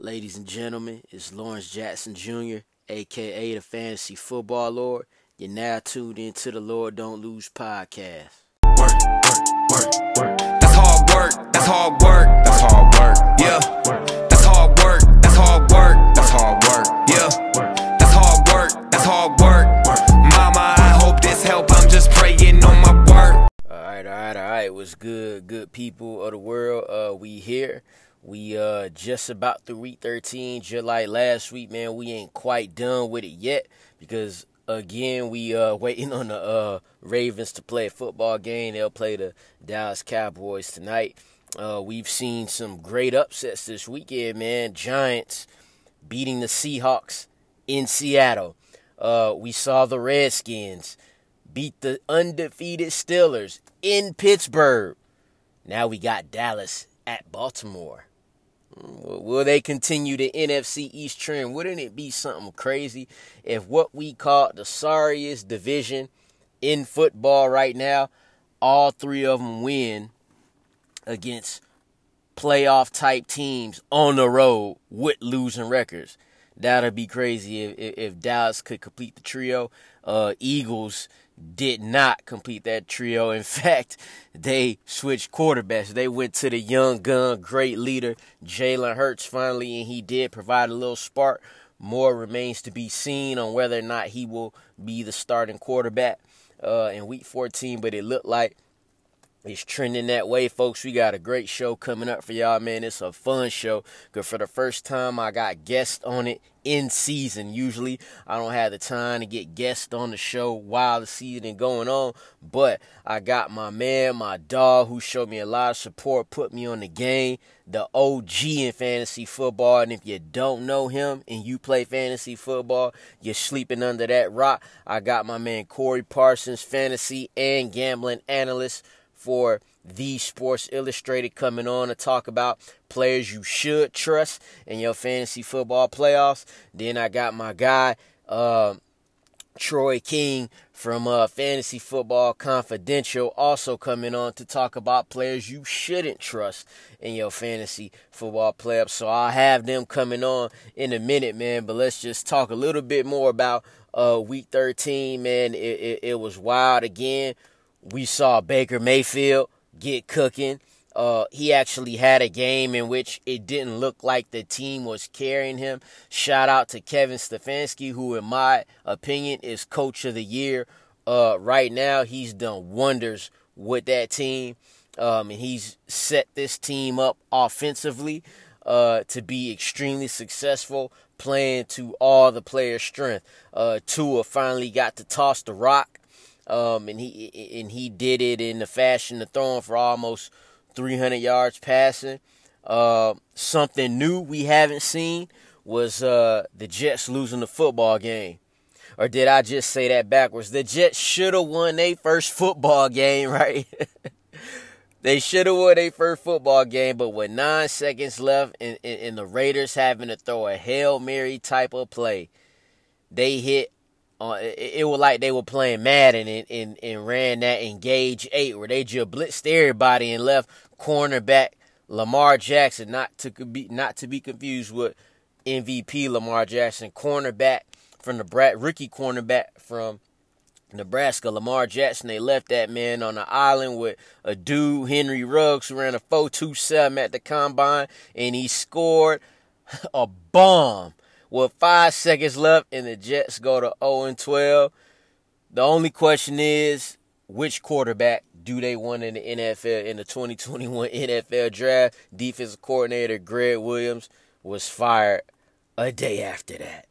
Ladies and gentlemen, it's Lawrence Jackson Jr., aka the Fantasy Football Lord. You're now tuned into the Lord Don't Lose podcast. Work, work, work, work. That's hard work. That's hard work. That's hard work. Yeah. That's hard work. That's hard work. That's hard work. Yeah. That's hard work. That's hard work. Mama, I hope this help. I'm just praying on my work. All right, all right, all right. What's good, good people of the world? Uh, we here. We uh just about through week 13. Just like last week, man, we ain't quite done with it yet because again we uh waiting on the uh Ravens to play a football game. They'll play the Dallas Cowboys tonight. Uh, we've seen some great upsets this weekend, man. Giants beating the Seahawks in Seattle. Uh, we saw the Redskins beat the undefeated Steelers in Pittsburgh. Now we got Dallas at Baltimore. Will they continue the NFC East trend? Wouldn't it be something crazy if what we call the sorriest division in football right now, all three of them win against playoff type teams on the road with losing records? That'd be crazy if, if, Dallas could complete the trio. Uh, Eagles did not complete that trio. In fact, they switched quarterbacks. They went to the young gun, great leader, Jalen Hurts, finally, and he did provide a little spark. More remains to be seen on whether or not he will be the starting quarterback uh, in week 14, but it looked like it's trending that way, folks. We got a great show coming up for y'all, man. It's a fun show. Because for the first time, I got guests on it in season. Usually, I don't have the time to get guests on the show while the season is going on. But I got my man, my dog, who showed me a lot of support, put me on the game, the OG in fantasy football. And if you don't know him and you play fantasy football, you're sleeping under that rock. I got my man Corey Parsons, fantasy and gambling analyst for the Sports Illustrated coming on to talk about players you should trust in your fantasy football playoffs. Then I got my guy, uh, Troy King from uh, Fantasy Football Confidential also coming on to talk about players you shouldn't trust in your fantasy football playoffs. So I'll have them coming on in a minute, man. But let's just talk a little bit more about uh, Week 13, man. It, it, it was wild again we saw Baker Mayfield get cooking. Uh, he actually had a game in which it didn't look like the team was carrying him. Shout out to Kevin Stefanski, who, in my opinion, is coach of the year. Uh, right now, he's done wonders with that team, um, and he's set this team up offensively uh, to be extremely successful, playing to all the players' strength. Uh, Tua finally got to toss the rock um, and he and he did it in the fashion of throwing for almost 300 yards passing. Uh, something new we haven't seen was uh, the Jets losing the football game. Or did I just say that backwards? The Jets should have won their first football game, right? they should have won their first football game, but with nine seconds left and, and, and the Raiders having to throw a Hail Mary type of play, they hit uh, it, it, was like they were playing Madden and, and, and ran that engage eight where they just blitzed everybody and left cornerback Lamar Jackson not to be not to be confused with MVP Lamar Jackson cornerback from the Brad rookie cornerback from Nebraska Lamar Jackson. They left that man on the island with a dude Henry Ruggs who ran a 4.27 at the combine and he scored a bomb with five seconds left and the Jets go to 0 and 12. The only question is which quarterback do they want in the NFL in the 2021 NFL draft? Defensive coordinator Gregg Williams was fired a day after that.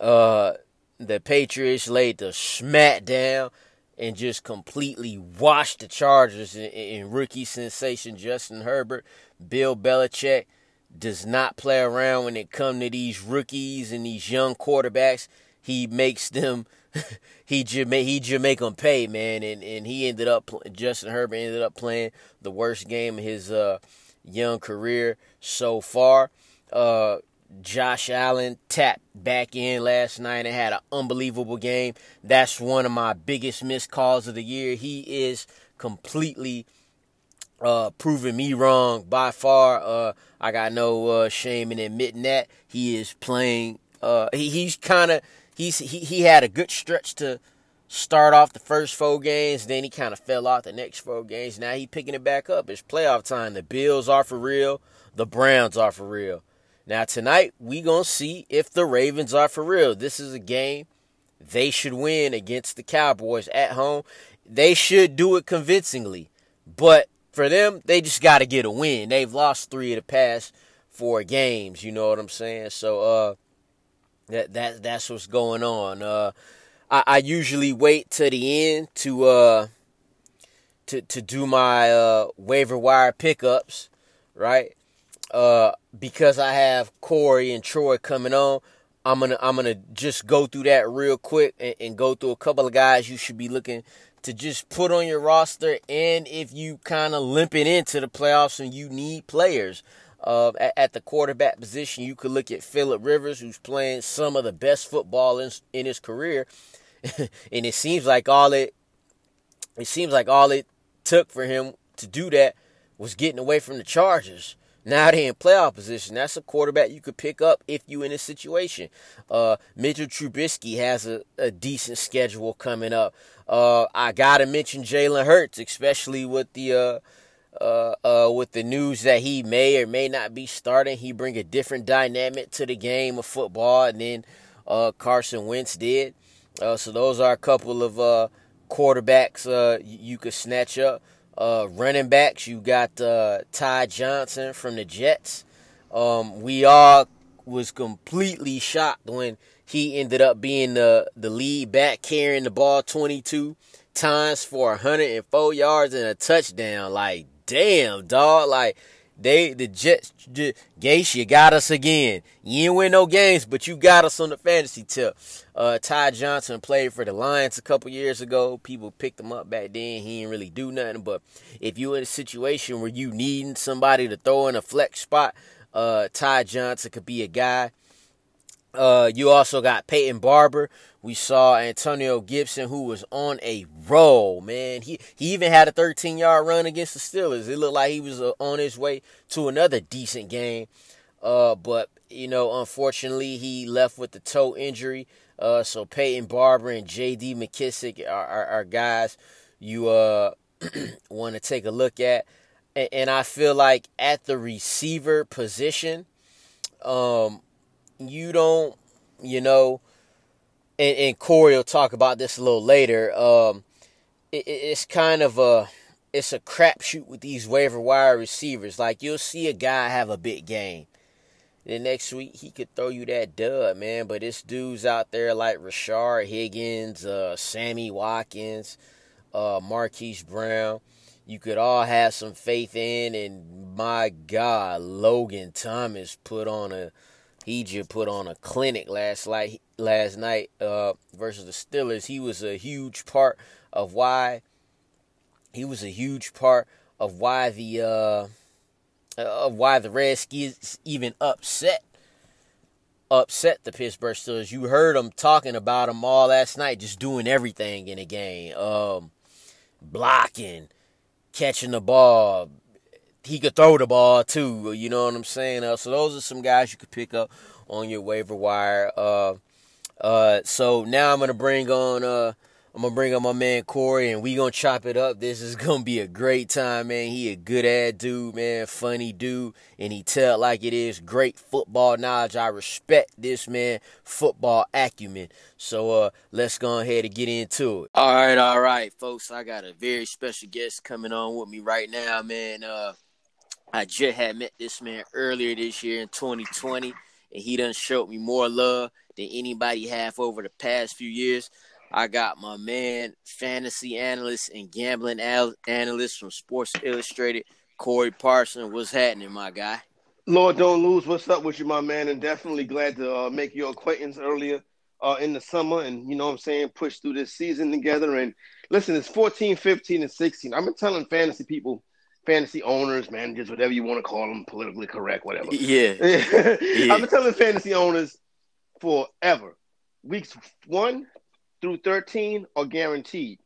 Uh, the Patriots laid the smack down and just completely washed the Chargers in, in rookie sensation Justin Herbert, Bill Belichick does not play around when it come to these rookies and these young quarterbacks. He makes them he just he just make them pay, man. And and he ended up Justin Herbert ended up playing the worst game of his uh, young career so far. Uh, Josh Allen tapped back in last night and had an unbelievable game. That's one of my biggest missed calls of the year. He is completely uh, proving me wrong by far. Uh, I got no uh, shame in admitting that he is playing. Uh, he, he's kind of he's he, he had a good stretch to start off the first four games, then he kind of fell off the next four games. Now he picking it back up. It's playoff time. The Bills are for real. The Browns are for real. Now tonight we gonna see if the Ravens are for real. This is a game they should win against the Cowboys at home. They should do it convincingly, but for them, they just got to get a win. They've lost three of the past four games. You know what I'm saying? So uh, that that that's what's going on. Uh, I, I usually wait to the end to uh to to do my uh waiver wire pickups, right? Uh, because I have Corey and Troy coming on. I'm gonna I'm gonna just go through that real quick and, and go through a couple of guys you should be looking to just put on your roster. And if you kind of limping into the playoffs and you need players uh, at, at, the quarterback position, you could look at Philip Rivers, who's playing some of the best football in, in his career. and it seems like all it it seems like all it took for him to do that was getting away from the Chargers. Now they in playoff position. That's a quarterback you could pick up if you in a situation. Uh, Mitchell Trubisky has a, a decent schedule coming up. Uh, I gotta mention Jalen Hurts, especially with the uh, uh, uh, with the news that he may or may not be starting. He bring a different dynamic to the game of football than uh, Carson Wentz did. Uh, so those are a couple of uh, quarterbacks uh, you could snatch up. Uh, running backs, you got uh, Ty Johnson from the Jets. Um, we all was completely shocked when he ended up being the the lead back carrying the ball 22 times for 104 yards and a touchdown. Like, damn, dog. Like, they the Jets, Gase, you got us again. You didn't win no games, but you got us on the fantasy tip. Uh, Ty Johnson played for the Lions a couple years ago. People picked him up back then. He didn't really do nothing. But if you're in a situation where you need somebody to throw in a flex spot, uh, Ty Johnson could be a guy. Uh, you also got Peyton Barber. We saw Antonio Gibson, who was on a roll, man. He he even had a 13 yard run against the Steelers. It looked like he was uh, on his way to another decent game. Uh, but you know, unfortunately, he left with the toe injury. Uh, so Peyton Barber and J.D. McKissic are, are, are guys you uh want to take a look at. And, and I feel like at the receiver position, um, you don't, you know, and, and Corey will talk about this a little later. Um, it, it's kind of a it's a crapshoot with these waiver wire receivers. Like you'll see a guy have a big game. The next week he could throw you that dub, man. But it's dudes out there like Rashard Higgins, uh, Sammy Watkins, uh, Marquise Brown. You could all have some faith in, and my God, Logan Thomas put on a he just put on a clinic last night. Last night uh, versus the Steelers, he was a huge part of why. He was a huge part of why the uh, of why the Redskins even upset upset the Pittsburgh Steelers. You heard them talking about him all last night, just doing everything in the game, um, blocking, catching the ball, he could throw the ball too. You know what I'm saying? Uh, so those are some guys you could pick up on your waiver wire. Uh, uh, so now I'm gonna bring on uh, I'm gonna bring on my man Corey, and we gonna chop it up. This is gonna be a great time, man. He a good ass dude, man, funny dude, and he tell like it is. Great football knowledge. I respect this man, football acumen. So uh, let's go ahead and get into it. All right, all right, folks. I got a very special guest coming on with me right now, man. Uh, I just had met this man earlier this year in 2020, and he done showed me more love than anybody have over the past few years. I got my man, fantasy analyst and gambling al- analyst from Sports Illustrated, Corey Parson. What's happening, my guy? Lord, don't lose. What's up with you, my man? And definitely glad to uh, make your acquaintance earlier uh, in the summer, and you know what I'm saying, push through this season together. And listen, it's 14, 15, and 16. I've been telling fantasy people fantasy owners, managers, whatever you want to call them, politically correct, whatever. Yeah. yeah. I've been telling fantasy owners forever. Weeks one through 13 are guaranteed.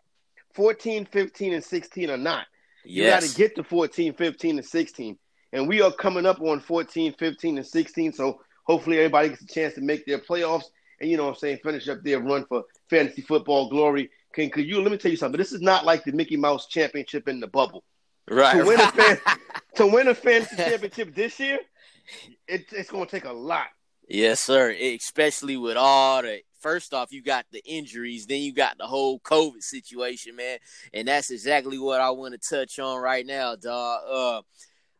14, 15, and 16 are not. You got to get to 14, 15, and 16. And we are coming up on 14, 15, and 16. So hopefully everybody gets a chance to make their playoffs and, you know what I'm saying, finish up their run for fantasy football glory. Can, could you let me tell you something? This is not like the Mickey Mouse championship in the bubble. Right. To win a fan, to win a fantasy championship this year, it, it's going to take a lot. Yes, sir. Especially with all the first off, you got the injuries, then you got the whole COVID situation, man, and that's exactly what I want to touch on right now, dog. Uh,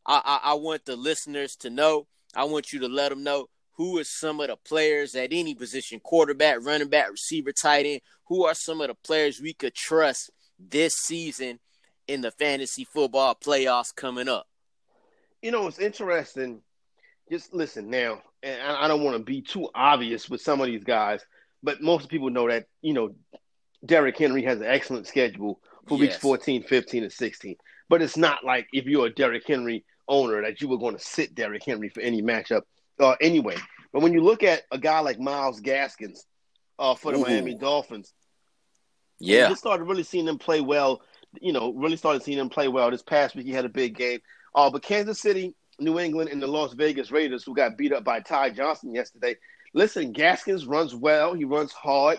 I, I I want the listeners to know. I want you to let them know who are some of the players at any position, quarterback, running back, receiver, tight end. Who are some of the players we could trust this season in the fantasy football playoffs coming up? You know, it's interesting. Just listen now, and I, don't want to be too obvious with some of these guys, but most people know that, you know, Derrick Henry has an excellent schedule for weeks Yes. 14, 15, and 16. But it's not like if you're a Derrick Henry owner that you were going to sit Derrick Henry for any matchup uh, anyway. But when you look at a guy like Myles Gaskins uh, for the Ooh. Miami Dolphins, Yeah, we just started really seeing them play well. You know, really started seeing them play well. This past week, he had a big game. Uh, but Kansas City, New England, and the Las Vegas Raiders, who got beat up by Ty Johnson yesterday. Listen, Gaskins runs well. He runs hard.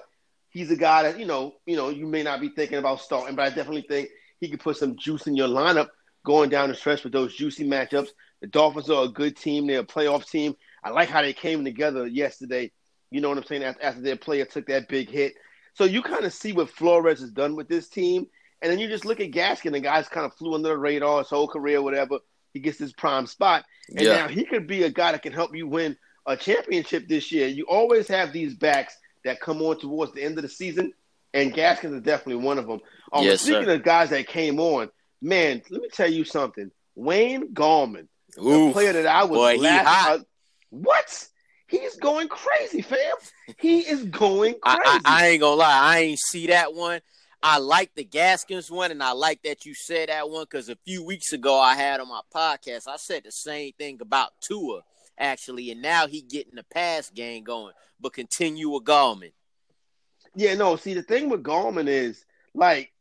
He's a guy that you know, you know, you may not be thinking about starting, but I definitely think he could put some juice in your lineup going down the stretch with those juicy matchups. The Dolphins are a good team. They're a playoff team. I like how they came together yesterday. You know what I'm saying? After, after their player took that big hit. So you kind of see what Flores has done with this team. And then you just look at Gaskin. The guy's kind of flew under the radar his whole career, whatever. He gets his prime spot. And Yeah. now he could be a guy that can help you win a championship this year. You always have these backs that come on towards the end of the season, and Gaskins is definitely one of them. Um, Yes, speaking sir. of guys that came on, man, let me tell you something. Wayne Gallman, the Oof. player that I was boy, he hot. What? He's going crazy, fam. He is going I, crazy. I, I ain't gonna lie, I ain't see that one. I like the Gaskins one, and I like that you said that one because a few weeks ago I had on my podcast. I said the same thing about Tua actually, and now he getting the pass game going. But continue with Gallman. Yeah, no. See, the thing with Gallman is like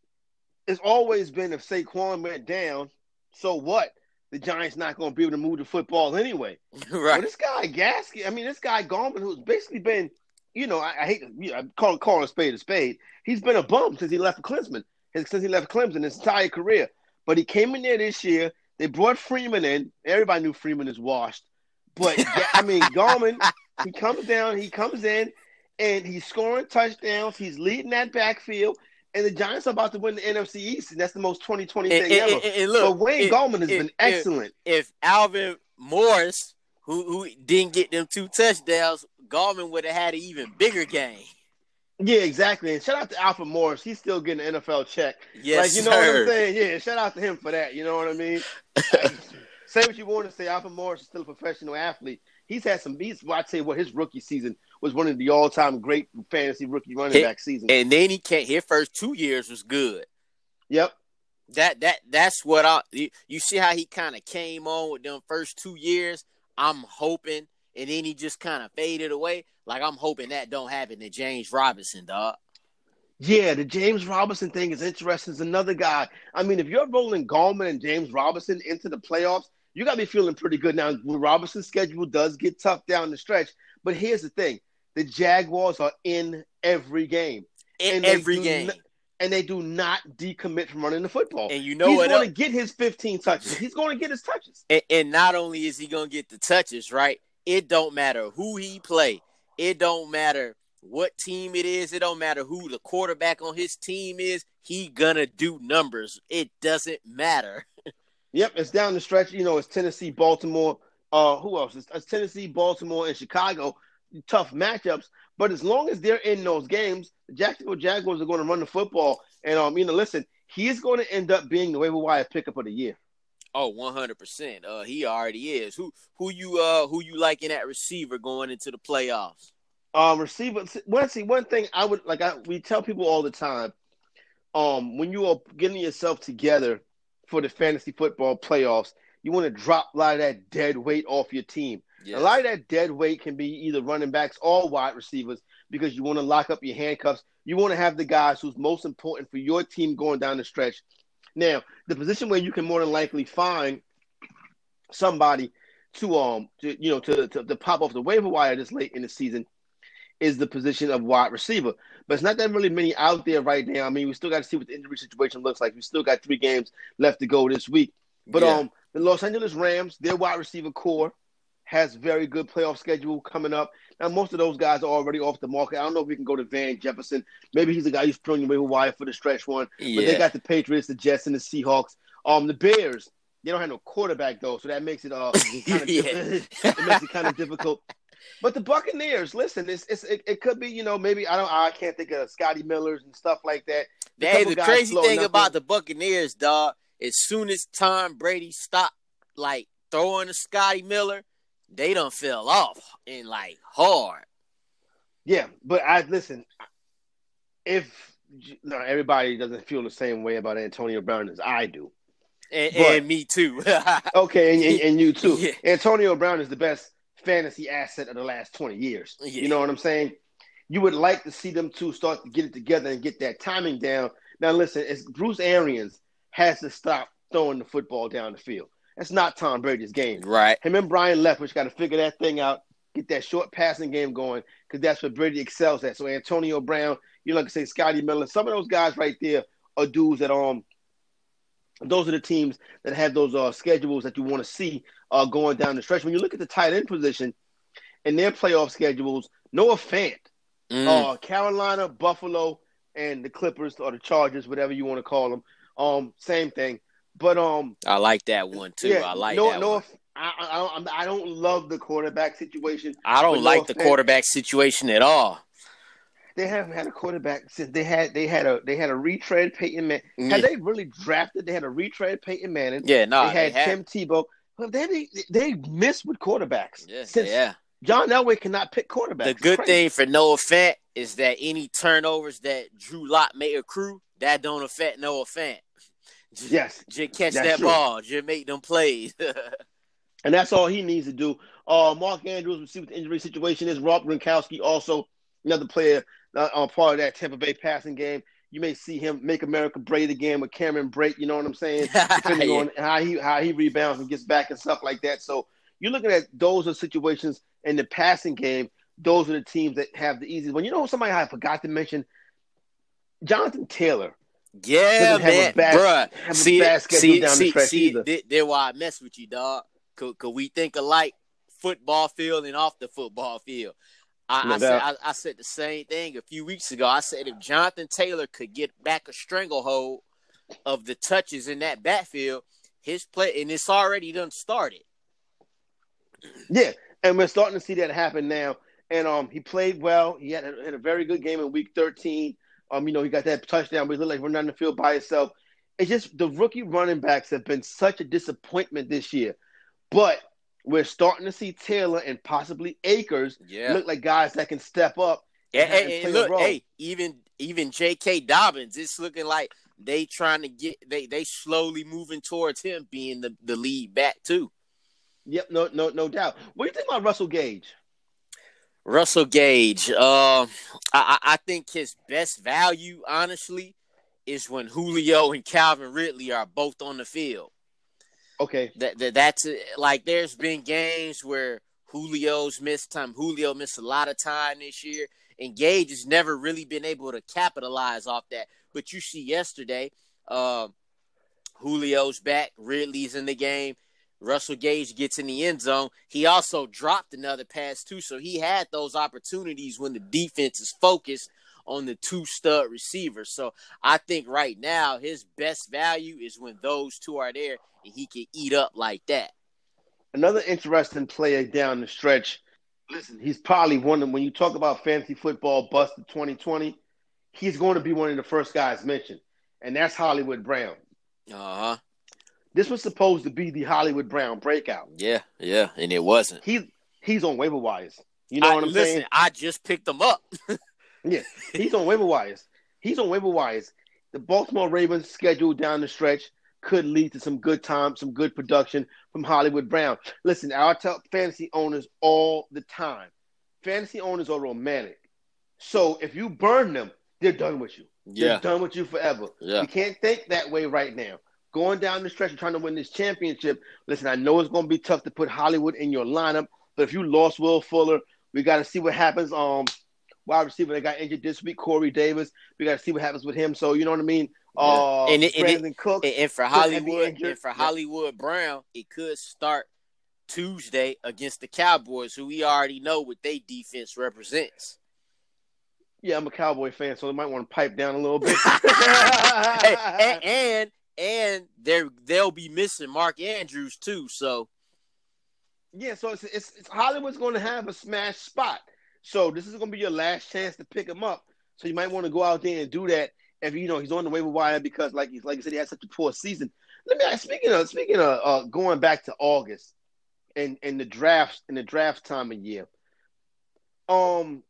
it's always been if Saquon went down, so what? The Giants not going to be able to move the football anyway. Well, right? this guy Gaskin, I mean, this guy Gallman, who's basically been, you know, I, I hate to you know, I call calling a spade a spade. He's been a bum since he left Clemson. Since he left Clemson his entire career, but he came in there this year. They brought Freeman in. Everybody knew Freeman is washed, but I mean, Gallman, he comes down, he comes in, and he's scoring touchdowns. He's leading that backfield, and the Giants are about to win the NFC East, and that's the most 2020 And, thing and- ever. and- look, but Wayne if- Gallman has if- been if- excellent. If Alvin Morris, who who didn't get them two touchdowns, Gallman would have had an even bigger game. Yeah, exactly. And shout out to Alfred Morris. He's still getting an NFL check. Yes, like, you know what. I'm saying? Yeah, shout out to him for that. You know what I mean? Like, say what you want to say. Alfred Morris is still a professional athlete. He's had some beats. Well, I'd say what his rookie season was one of the all time great fantasy rookie running back seasons. And then he can't. His first two years was good. Yep. That that that's what I. You, you see how he kind of came on with them first two years. I'm hoping, and then he just kind of faded away. Like I'm hoping that don't happen to James Robinson, dog. Yeah, the James Robinson thing is interesting. Is another guy. I mean, if you're rolling Gallman and James Robinson into the playoffs, you got to be feeling pretty good. Now, Robinson's schedule does get tough down the stretch, but here's the thing: the Jaguars are in every game, In every game, not- and they do not decommit from running the football. and you know He's what? going else? to get his 15 touches. He's going to get his touches. And, and not only is he gonna get the touches, right? It don't matter who he play. It don't matter what team it is. It don't matter who the quarterback on his team is. He gonna do numbers. It doesn't matter. Yep, it's down the stretch. You know, it's Tennessee, Baltimore. Uh, who else? It's, it's Tennessee, Baltimore, and Chicago. Tough matchups, but as long as they're in those games, the Jacksonville Jaguars are going to run the football. And um, you know, listen, he's going to end up being the waiver wire pickup of the year. Oh, 100 percent. Uh, he already is. Who who you uh who you liking that receiver going into the playoffs? Um, receiver. One see one thing I would like. I we tell people all the time. Um, when you are getting yourself together for the fantasy football playoffs, you want to drop a lot of that dead weight off your team. Yes. A lot of that dead weight can be either running backs or wide receivers because you want to lock up your handcuffs. You want to have the guys who's most important for your team going down the stretch Now, the position where you can more than likely find somebody to um to you know to, to to pop off the waiver wire this late in the season is the position of wide receiver. But it's not that really many out there right now. I mean, we still got to see what the injury situation looks like. We still got three games left to go this week. But Yeah. um, the Los Angeles Rams, their wide receiver corps has very good playoff schedule coming up. Now, most of those guys are already off the market. I don't know if we can go to Van Jefferson. Maybe he's a guy who's throwing away wire for the stretch one. But they got the Patriots, the Jets, and the Seahawks. Um, the Bears, they don't have no quarterback though, so that makes it uh kind of Yeah. it makes it kind of difficult. But the Buccaneers, listen, it's, it's it, it could be you know maybe I don't I can't think of Scotty Millers and stuff like that. A Hey, the crazy thing about the Buccaneers, dog, as soon as Tom Brady stopped like throwing to Scotty Miller, they don't fell off and like hard. Yeah, but I listen. If no, everybody doesn't feel the same way about Antonio Brown as I do. And, But- and me too. Okay, and, and, and you too. Yeah. Antonio Brown is the best fantasy asset of the last 20 years. Yeah. You know what I'm saying? You would like to see them two start to get it together and get that timing down. Now, listen, it's Bruce Arians has to stop throwing the football down the field. That's not Tom Brady's game. right. Him and Byron Leftwich got to figure that thing out, get that short passing game going, because that's what Brady excels at. So Antonio Brown, you like to say Scotty Miller, some of those guys right there are dudes that um those are the teams that have those uh schedules that you want to see uh going down the stretch. When you look at the tight end position and their playoff schedules, Noah Fant, Mm. uh Carolina, Buffalo, and the Clippers or the Chargers, whatever you want to call them. Um, same thing. But um I like that one too. I like no, that no, one. I, I, I don't- love the quarterback situation. I don't like Noah the Fant. quarterback situation at all. They haven't had a quarterback since they had they had a they had a retread Peyton Man. Yeah. Had they really drafted? They had a retread Peyton Manning. Yeah, no, they had Tim Tebow. But they they missed with quarterbacks. Yeah, since yeah. John Elway cannot pick quarterbacks. The good thing for Noah Fant is that any turnovers that Drew Lock may accrue, that don't affect Noah Fant. Yes, just catch that true. ball, just make them plays. and that's all he needs to do. Uh, Mark Andrews, we'll see what the injury situation is. Rob Gronkowski, also another player, uh, uh, part of that Tampa Bay passing game. You may see him make America great again with Cameron Brate. You know what I'm saying? depending Yeah. on how he how he rebounds and gets back and stuff like that. So you're looking at those are situations in the passing game. Those are the teams that have the easiest. When you know somebody I forgot to mention, Jonathan Taylor. Yeah, Doesn't have a man, bad- bruh. See, see, see, see. either. That's why I mess with you, dog. Could, could we think alike, football field and off the football field? I, No I said. I, I said the same thing a few weeks ago. I said if Jonathan Taylor could get back a stranglehold of the touches in that backfield, his play and it's already done started. Yeah, and we're starting to see that happen now. And um, he played well. He had a, had a very good game in Week 13. Um, you know, he got that touchdown, but he looked like running on the field by himself. It's just the rookie running backs have been such a disappointment this year. But we're starting to see Taylor and possibly Akers Yeah, look like guys that can step up. and, and- and and- and play a look, hey, even even J.K. Dobbins, it's looking like they trying to get they they slowly moving towards him being the the lead back too. Yep, no, no, no doubt. What do you think about Russell Gage? Russell Gage, uh, I, I I think his best value, honestly, is when Julio and Calvin Ridley are both on the field. Okay, That, that that's uh, like there's been games where Julio's missed time. Julio missed a lot of time this year, and Gage has never really been able to capitalize off that. But you see yesterday, uh, Julio's back, Ridley's in the game. Russell Gage gets in the end zone. He also dropped another pass too, so he had those opportunities when the defense is focused on the two stud receivers. So I think right now his best value is when those two are there and he can eat up like that. another interesting player down the stretch. Listen, he's probably one of when you talk about fantasy football bust of 2020, he's going to be one of the first guys mentioned, and that's Hollywood Brown. Uh huh. This was supposed to be the Hollywood Brown breakout. Yeah, yeah, and it wasn't. He's he's on waiver wires. You know I, what I'm listen, saying? I just picked him up. Yeah, he's on waiver wires. He's on waiver wires. The Baltimore Ravens schedule down the stretch could lead to some good time, some good production from Hollywood Brown. Listen, I tell fantasy owners all the time, fantasy owners are romantic. So if you burn them, they're done with you. Yeah. They're done with you forever. Yeah. You can't think that way right now. Going down the stretch and trying to win this championship. Listen, I know it's going to be tough to put Hollywood in your lineup, but if you lost Will Fuller, we got to see what happens. Um, wide receiver that got injured this week, Corey Davis. We got to see what happens with him. So you know what I mean. Uh, And it- and it- Cooks. And, and for Could have been Hollywood, and for. Hollywood Brown, it could start Tuesday against the Cowboys, who we already know what they defense represents. yeah, I'm a Cowboy fan, so they might want to pipe down a little bit. Hey, and, and and they're they'll be missing Mark Andrews too. So Yeah, so it's, it's, it's Hollywood's going to have a smash spot. So this is going to be your last chance to pick him up. So you might want to go out there and do that if you know he's on the waiver wire because, like he's like you said, he had such a poor season. Let me ask, speaking of speaking of uh, going back to August and and the drafts and the draft time of year. Um,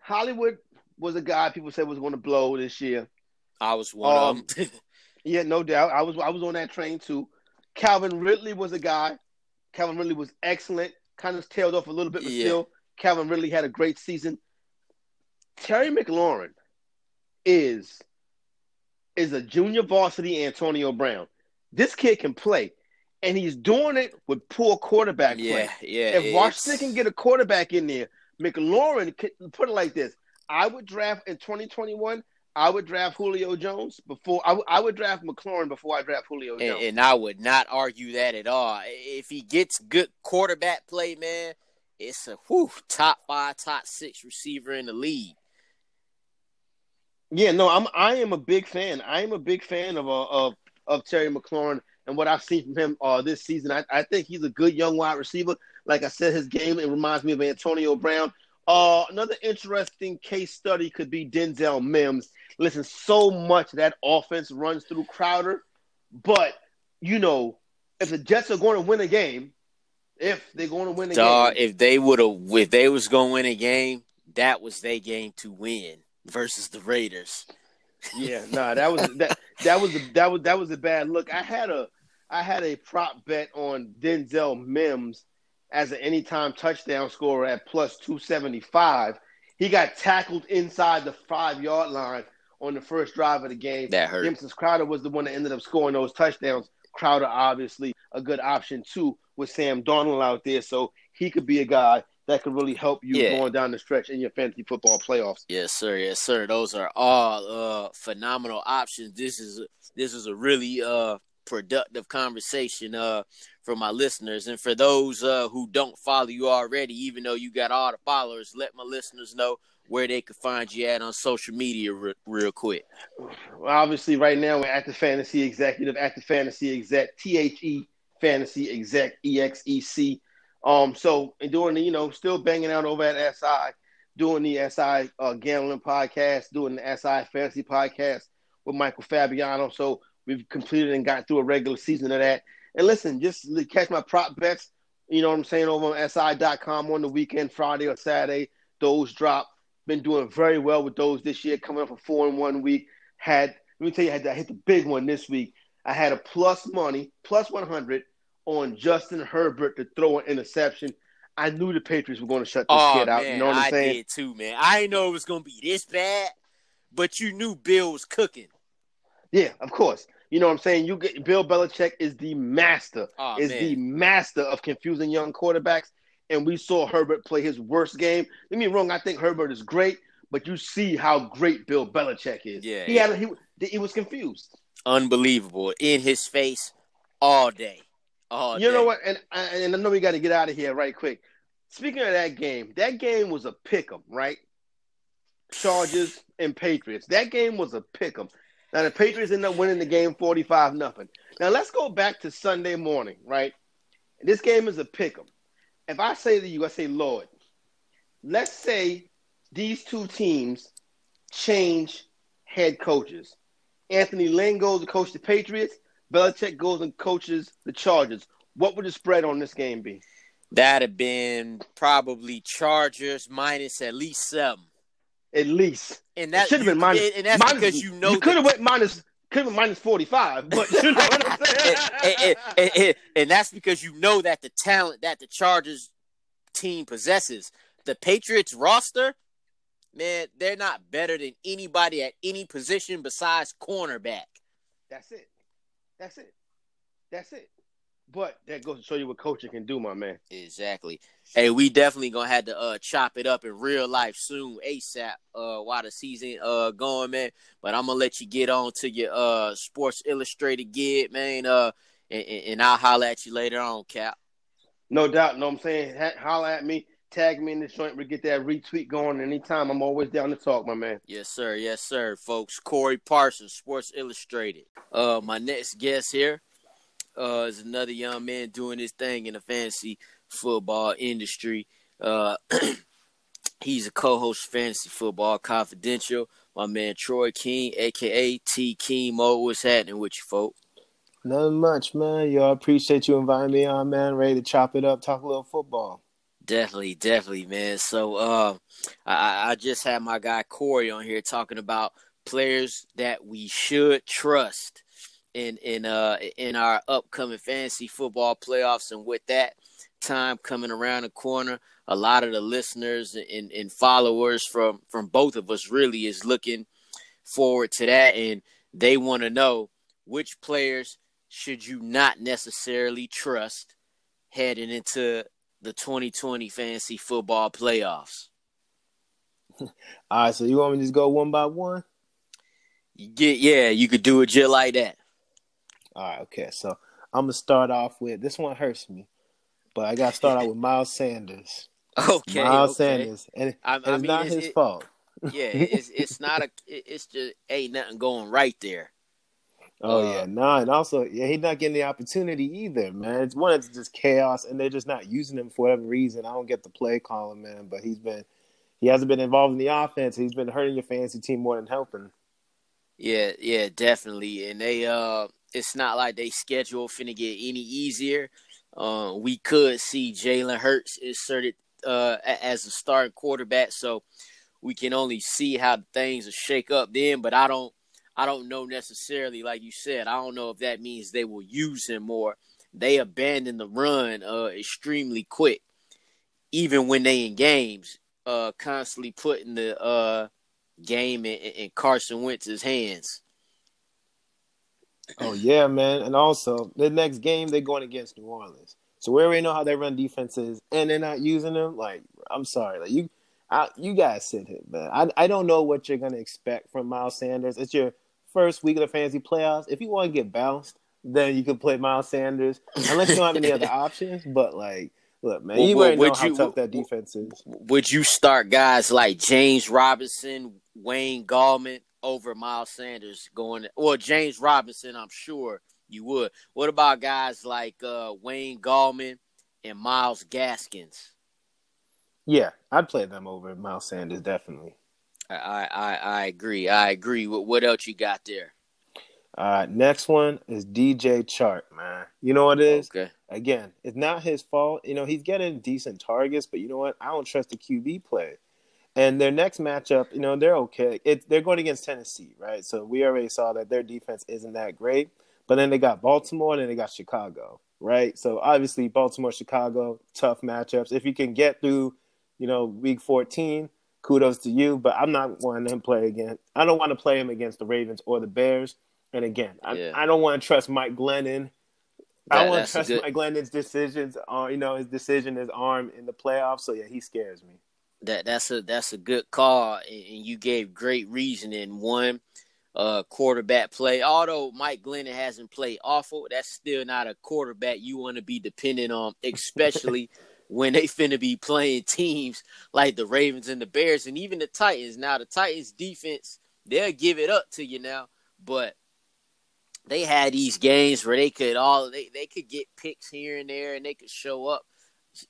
Hollywood was a guy people said was going to blow this year. I was one Um, of them. Yeah, no doubt. I was I was on that train too. Calvin Ridley was a guy. Calvin Ridley was excellent. Kind of tailed off a little bit, but Yeah. still, Calvin Ridley had a great season. Terry McLaurin is is a junior varsity Antonio Brown. This kid can play, and he's doing it with poor quarterback play. yeah, yeah. If it's- Washington can get a quarterback in there, McLaurin can put it like this: I would draft in 2021. I would draft Julio Jones before I would- draft McLaurin before I draft Julio and, Jones. and I would not argue that at all. If he gets good quarterback play, man, it's a whew, top five, top six receiver in the league. yeah, no, I'm I am a big fan. I am a big fan of uh, of of Terry McLaurin and what I've seen from him uh, this season. I, I think he's a good young wide receiver. Like I said, his game it reminds me of Antonio Brown. Uh, another interesting case study could be Denzel Mims. Listen, so much that offense runs through Crowder, but you know, if the Jets are going to win a game, if they're going to win a Dog, game, if they would have, if they was going to win a game, that was their game to win versus the Raiders. Yeah, nah, that was that that was a, that was that was a bad look. I had a I had a prop bet on Denzel Mims as an anytime touchdown scorer at plus two seventy five. He got tackled inside the five yard line on the first drive of the game. That hurt. Him, Crowder was the one that ended up scoring those touchdowns. Crowder obviously a good option too with Sam Darnold out there, so he could be a guy that could really help you Yeah. going down the stretch in your fantasy football playoffs. Yes, sir. Yes, sir. Those are all uh phenomenal options. This is this is a really uh productive conversation uh for my listeners and for those uh who don't follow you already. Even though you got all the followers, let my listeners know where they could find you at on social media re- real quick. Well, obviously, right now we're at the fantasy executive, at the fantasy exec, T H E fantasy exec, E X E C. Um, so and doing the, you know, still banging out over at SI, doing the SI uh, gambling podcast, doing the SI fantasy podcast with Michael Fabiano. So we've completed and got through a regular season of that. And listen, just catch my prop bets. You know what I'm saying over on SI.com on the weekend, Friday or Saturday. Those drop. Been doing very well with those this year, coming up a four in one week. Had let me tell you, I had I hit the big one this week. I had a plus money, plus 100 on Justin Herbert to throw an interception. I knew the Patriots were going to shut this Oh kid out. man, you know what I'm I saying? did too, man. I didn't know it was gonna be this bad, but you knew Bill was cooking. Yeah, of course. You know what I'm saying? You get Bill Belichick is the master, Oh is man. the master of confusing young quarterbacks. And we saw Herbert play his worst game. Get me wrong, I think Herbert is great, but you see how great Bill Belichick is. Yeah, he had he he was confused. Unbelievable. In his face all day. All You day. know what? And and I know we got to get out of here right quick. Speaking of that game, that game was a pick 'em, right? Chargers and Patriots. That game was a pick 'em. Now the Patriots end up winning the game forty-five nothing. Now let's go back to Sunday morning, right? This game is a pick 'em. If I say to you, I say, Lord, let's say these two teams change head coaches. Anthony Lynn goes to coach the Patriots. Belichick goes and coaches the Chargers. What would the spread on this game be? That'd have been probably Chargers minus at least seven. At least And that should have been minus. and that's minus- because you know you could have went minus. Could have been minus forty five, but you know what I'm saying. and, and- and- and- and that's because you know that the talent that the Chargers team possesses. The Patriots roster man, they're not better than anybody at any position besides cornerback. That's it. That's it. That's it. But that goes to show you what coaching can do, my man. Exactly. Hey, we definitely gonna have to uh chop it up in real life soon, ASAP, uh while the season uh going, man. But I'm gonna let you get on to your uh Sports Illustrated gig, man. Uh and, and I'll holler at you later on, Cap. No doubt. No, I'm saying ha- holler at me, tag me in the joint, we get that retweet going anytime. I'm always down to talk, my man. Yes, sir. Yes, sir, folks. Corey Parsons, Sports Illustrated. Uh my next guest here uh, is another young man doing his thing in the fantasy football industry. Uh, he's a co-host fantasy football confidential. My man Troy King, aka T King Mo. What's happening with you, folks? Nothing much, man. Yo, I appreciate you inviting me on, man. Ready to chop it up, talk a little football. Definitely, definitely, man. So, uh, I, I just had my guy Corey on here talking about players that we should trust in in uh in our upcoming fantasy football playoffs. And with that time coming around the corner a lot of the listeners and, and followers from from both of us really is looking forward to that. And they want to know which players should you not necessarily trust heading into the 2020 fantasy football playoffs? All right so you want me to just go one by one? You get yeah you could do it just like that all right, okay. So I'm gonna start off with this one hurts me, but I gotta start out with Miles Sanders. Okay, Miles okay. Sanders, and, I- and I it's mean, not it's- his it- fault. yeah, it's it's not a it's just ain't nothing going right there. Oh Uh, yeah, nah, and also yeah, he's not getting the opportunity either, man. It's one, it's just chaos, and they're just not using him for whatever reason. I don't get the play calling, man, but he's been he hasn't been involved in the offense. He's been hurting your fantasy team more than helping. Yeah, yeah, definitely. And they uh it's not like they schedule finna get any easier. Uh, we could see Jalen Hurts inserted uh as a starting quarterback, so we can only see how things will shake up then, but I don't I don't know necessarily, like you said, I don't know if that means they will use him more. They abandon the run uh extremely quick, even when they in games, uh constantly putting the uh game in, in Carson Wentz's hands. Oh yeah, man, and also the next game they're going against New Orleans, so we already know how they run defenses, and they're not using them. Like I'm sorry, like you, I, you guys sit here, man. I I don't know what you're gonna expect from Miles Sanders. It's your first week of the fantasy playoffs. If you want to get bounced, then you can play Miles Sanders, unless you don't have any other options. But like, look, man, Well, you well, already know would how you- tough that defense is. Would you start guys like James Robinson, Wayne Gallman over Miles Sanders going? or James Robinson, I'm sure you would. What about guys like uh, Wayne Gallman and Myles Gaskins? Yeah, I'd play them over Miles Sanders definitely. I I, I, I agree. I agree. What, what else you got there? All right, next one is DJ Chark, man. You know what it is? Okay. again, it's not his fault. You know, he's getting decent targets, but you know what? I don't trust the QB play. And their next matchup, you know, they're okay. It, they're going against Tennessee, right? So we already saw that their defense isn't that great. But then they got Baltimore and then they got Chicago, right? So obviously, Baltimore, Chicago, tough matchups. If you can get through, you know, week 14, kudos to you. But I'm not wanting to play again. I don't want to play him against the Ravens or the Bears. And again, I, Yeah. I don't want to trust Mike Glennon I That- don't want to trust good- Mike Glennon's decisions. Uh, you know his decision, his arm in the playoffs. So yeah, he scares me. That that's a that's a good call, and you gave great reasoning. One, uh, quarterback play. Although Mike Glennon hasn't played awful, that's still not a quarterback you want to be dependent on, especially when they finna be playing teams like the Ravens and the Bears, and even the Titans. Now the Titans defense, they'll give it up to you now, but they had these games where they could all they, they could get picks here and there, and they could show up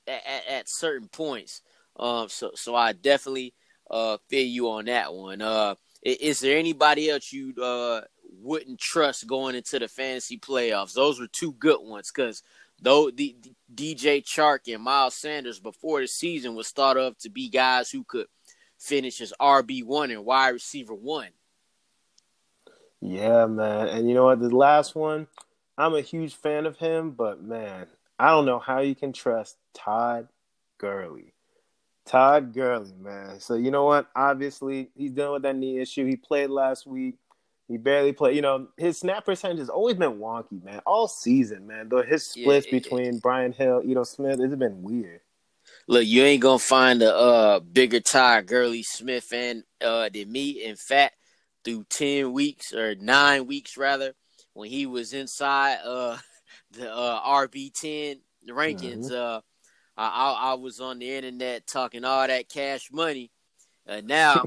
at, at, at certain points. Um, so so I definitely uh feel you on that one. Uh, is there anybody else you uh wouldn't trust going into the fantasy playoffs? Those were two good ones because though the, the DJ Chark and Miles Sanders before the season was thought of to be guys who could finish as RB one and wide receiver one. Yeah, man. And you know what? The last one, I'm a huge fan of him, but man, I don't know how you can trust Todd Gurley. Todd Gurley, man. So you know what? Obviously, he's dealing with that knee issue. He played last week. He barely played. You know, his snap percentage has always been wonky, man. All season, man. Though his splits Yeah, between Brian Hill, Ito Smith, it's been weird. Look, you ain't gonna find a uh, bigger Todd Gurley Smith and uh, than me. In fact, through ten weeks or nine weeks rather, when he was inside uh, the uh, RB ten rankings, uh, I, I, I was on the internet talking all that cash money. Uh, now,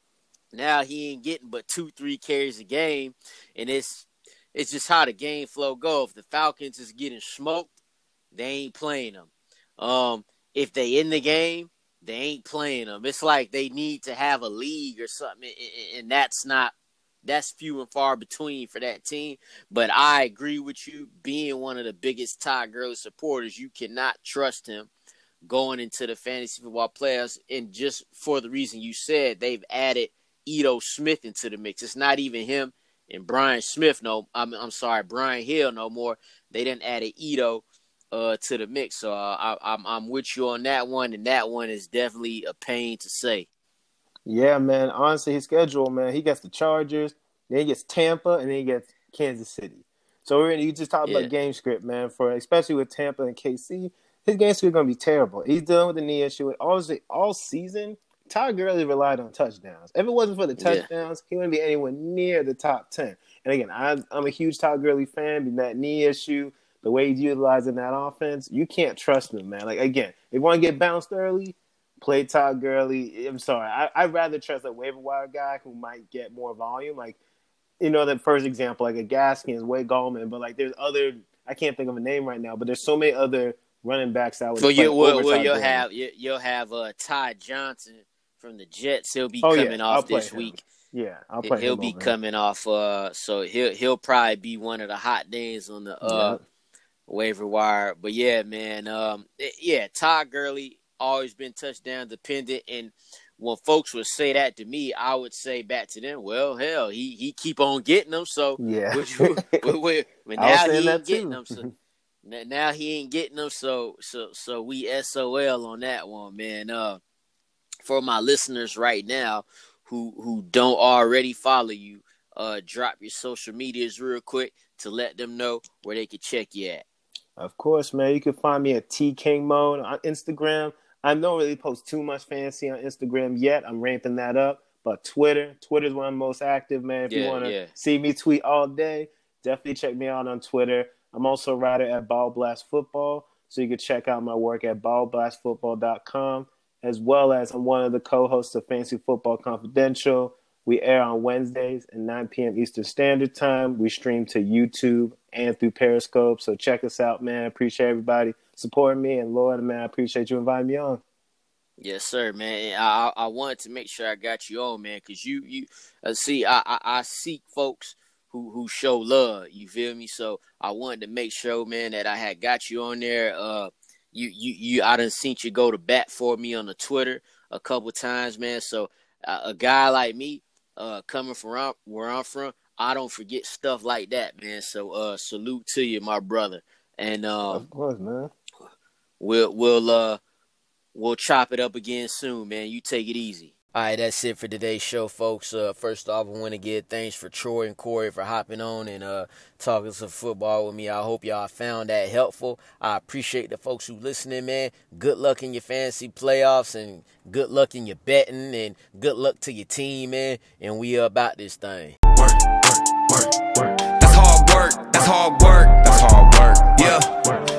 now he ain't getting but two, three carries a game, and it's it's just how the game flow go. If the Falcons is getting smoked, they ain't playing them. Um, if they in the game, they ain't playing them. It's like they need to have a league or something, and that's not that's few and far between for that team. But I agree with you. Being one of the biggest Todd Gurley supporters, you cannot trust him going into the fantasy football playoffs. And just for the reason you said, they've added Ito Smith into the mix. It's not even him and Brian Smith. No, I'm I'm sorry, Brian Hill no more. They didn't add Ito uh, to the mix. So uh, I, I'm I'm with you on that one, and that one is definitely a pain to say. Yeah, man. Honestly, his schedule, man. He gets the Chargers, then he gets Tampa, and then he gets Kansas City. So we're in, you just talked Yeah. about game script, man. For especially with Tampa and KC, his game script is gonna be terrible. He's dealing with the knee issue. Honestly, all season, Todd Gurley relied on touchdowns. If it wasn't for the Yeah. touchdowns, he wouldn't be anywhere near the top ten. And again, I'm, I'm a huge Todd Gurley fan. But that knee issue, the way he's utilizing that offense, you can't trust him, man. Like again, if you want to get bounced early, play Todd Gurley. I'm sorry, I, I'd rather trust a waiver wire guy who might get more volume. Like you know, the first example, like a Gaskins, Wayne Gallman, but like there's other. I can't think of a name right now, but there's so many other running backs that would. Well, play you well, over well Todd you'll Gurley. have you, you'll have uh, Ty Johnson from the Jets. He'll be Oh, yeah, coming I'll off this him. week. Yeah, I'll play. He'll be him. coming off. Uh, so he'll he'll probably be one of the hot names on the uh Yeah. waiver wire. But yeah, man. Um, eh, yeah, Todd Gurley always been touchdown dependent, and when folks would say that to me, I would say back to them, well, hell, he he keep on getting them. So Yeah. which, but, but, but now he ain't getting them. So now he ain't getting them. So so so we SOL on that one, man. Uh, for my listeners right now who who don't already follow you, uh, drop your social medias real quick to let them know where they can check you at. Of course, man. You can find me at T King Mode on Instagram. I don't really post too much fancy on Instagram yet. I'm ramping that up. But Twitter, Twitter's where I'm most active, man. If you want to yeah. see me tweet all day, definitely check me out on Twitter. I'm also a writer at Ball Blast Football, so you can check out my work at ballblastfootball.com, as well as I'm one of the co-hosts of Fantasy Football Confidential. We air on Wednesdays at 9 p.m. Eastern Standard Time. We stream to YouTube and through Periscope. So check us out, man. Appreciate everybody supporting me. And Lord, man, I appreciate you inviting me on. Yes, sir, man. I I wanted to make sure I got you on, man, because you you uh, see I, I I seek folks who who show love. You feel me? So I wanted to make sure, man, that I had got you on there. Uh, you you you I done seen you go to bat for me on the Twitter a couple times, man. So uh, a guy like me, uh, coming from where I'm from, I don't forget stuff like that, man. So uh, salute to you, my brother. And um, Of course, man. We'll we'll uh we'll chop it up again soon, man. You take it easy. All right, that's it for today's show, folks. Uh, first off, I want to give thanks for Troy and Corey for hopping on and uh, talking some football with me. I hope y'all found that helpful. I appreciate the folks who listening, man. Good luck in your fantasy playoffs and good luck in your betting and good luck to your team, man. And we are about this thing. work, work, work, work. That's hard work. That's hard work. That's hard work. Yeah.